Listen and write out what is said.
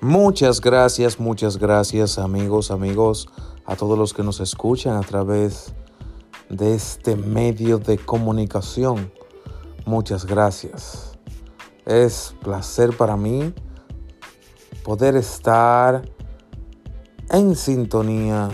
Muchas gracias, muchas gracias amigos, amigos, a todos los que nos escuchan a través de este medio de comunicación. Muchas gracias. Es placer para mí poder estar en sintonía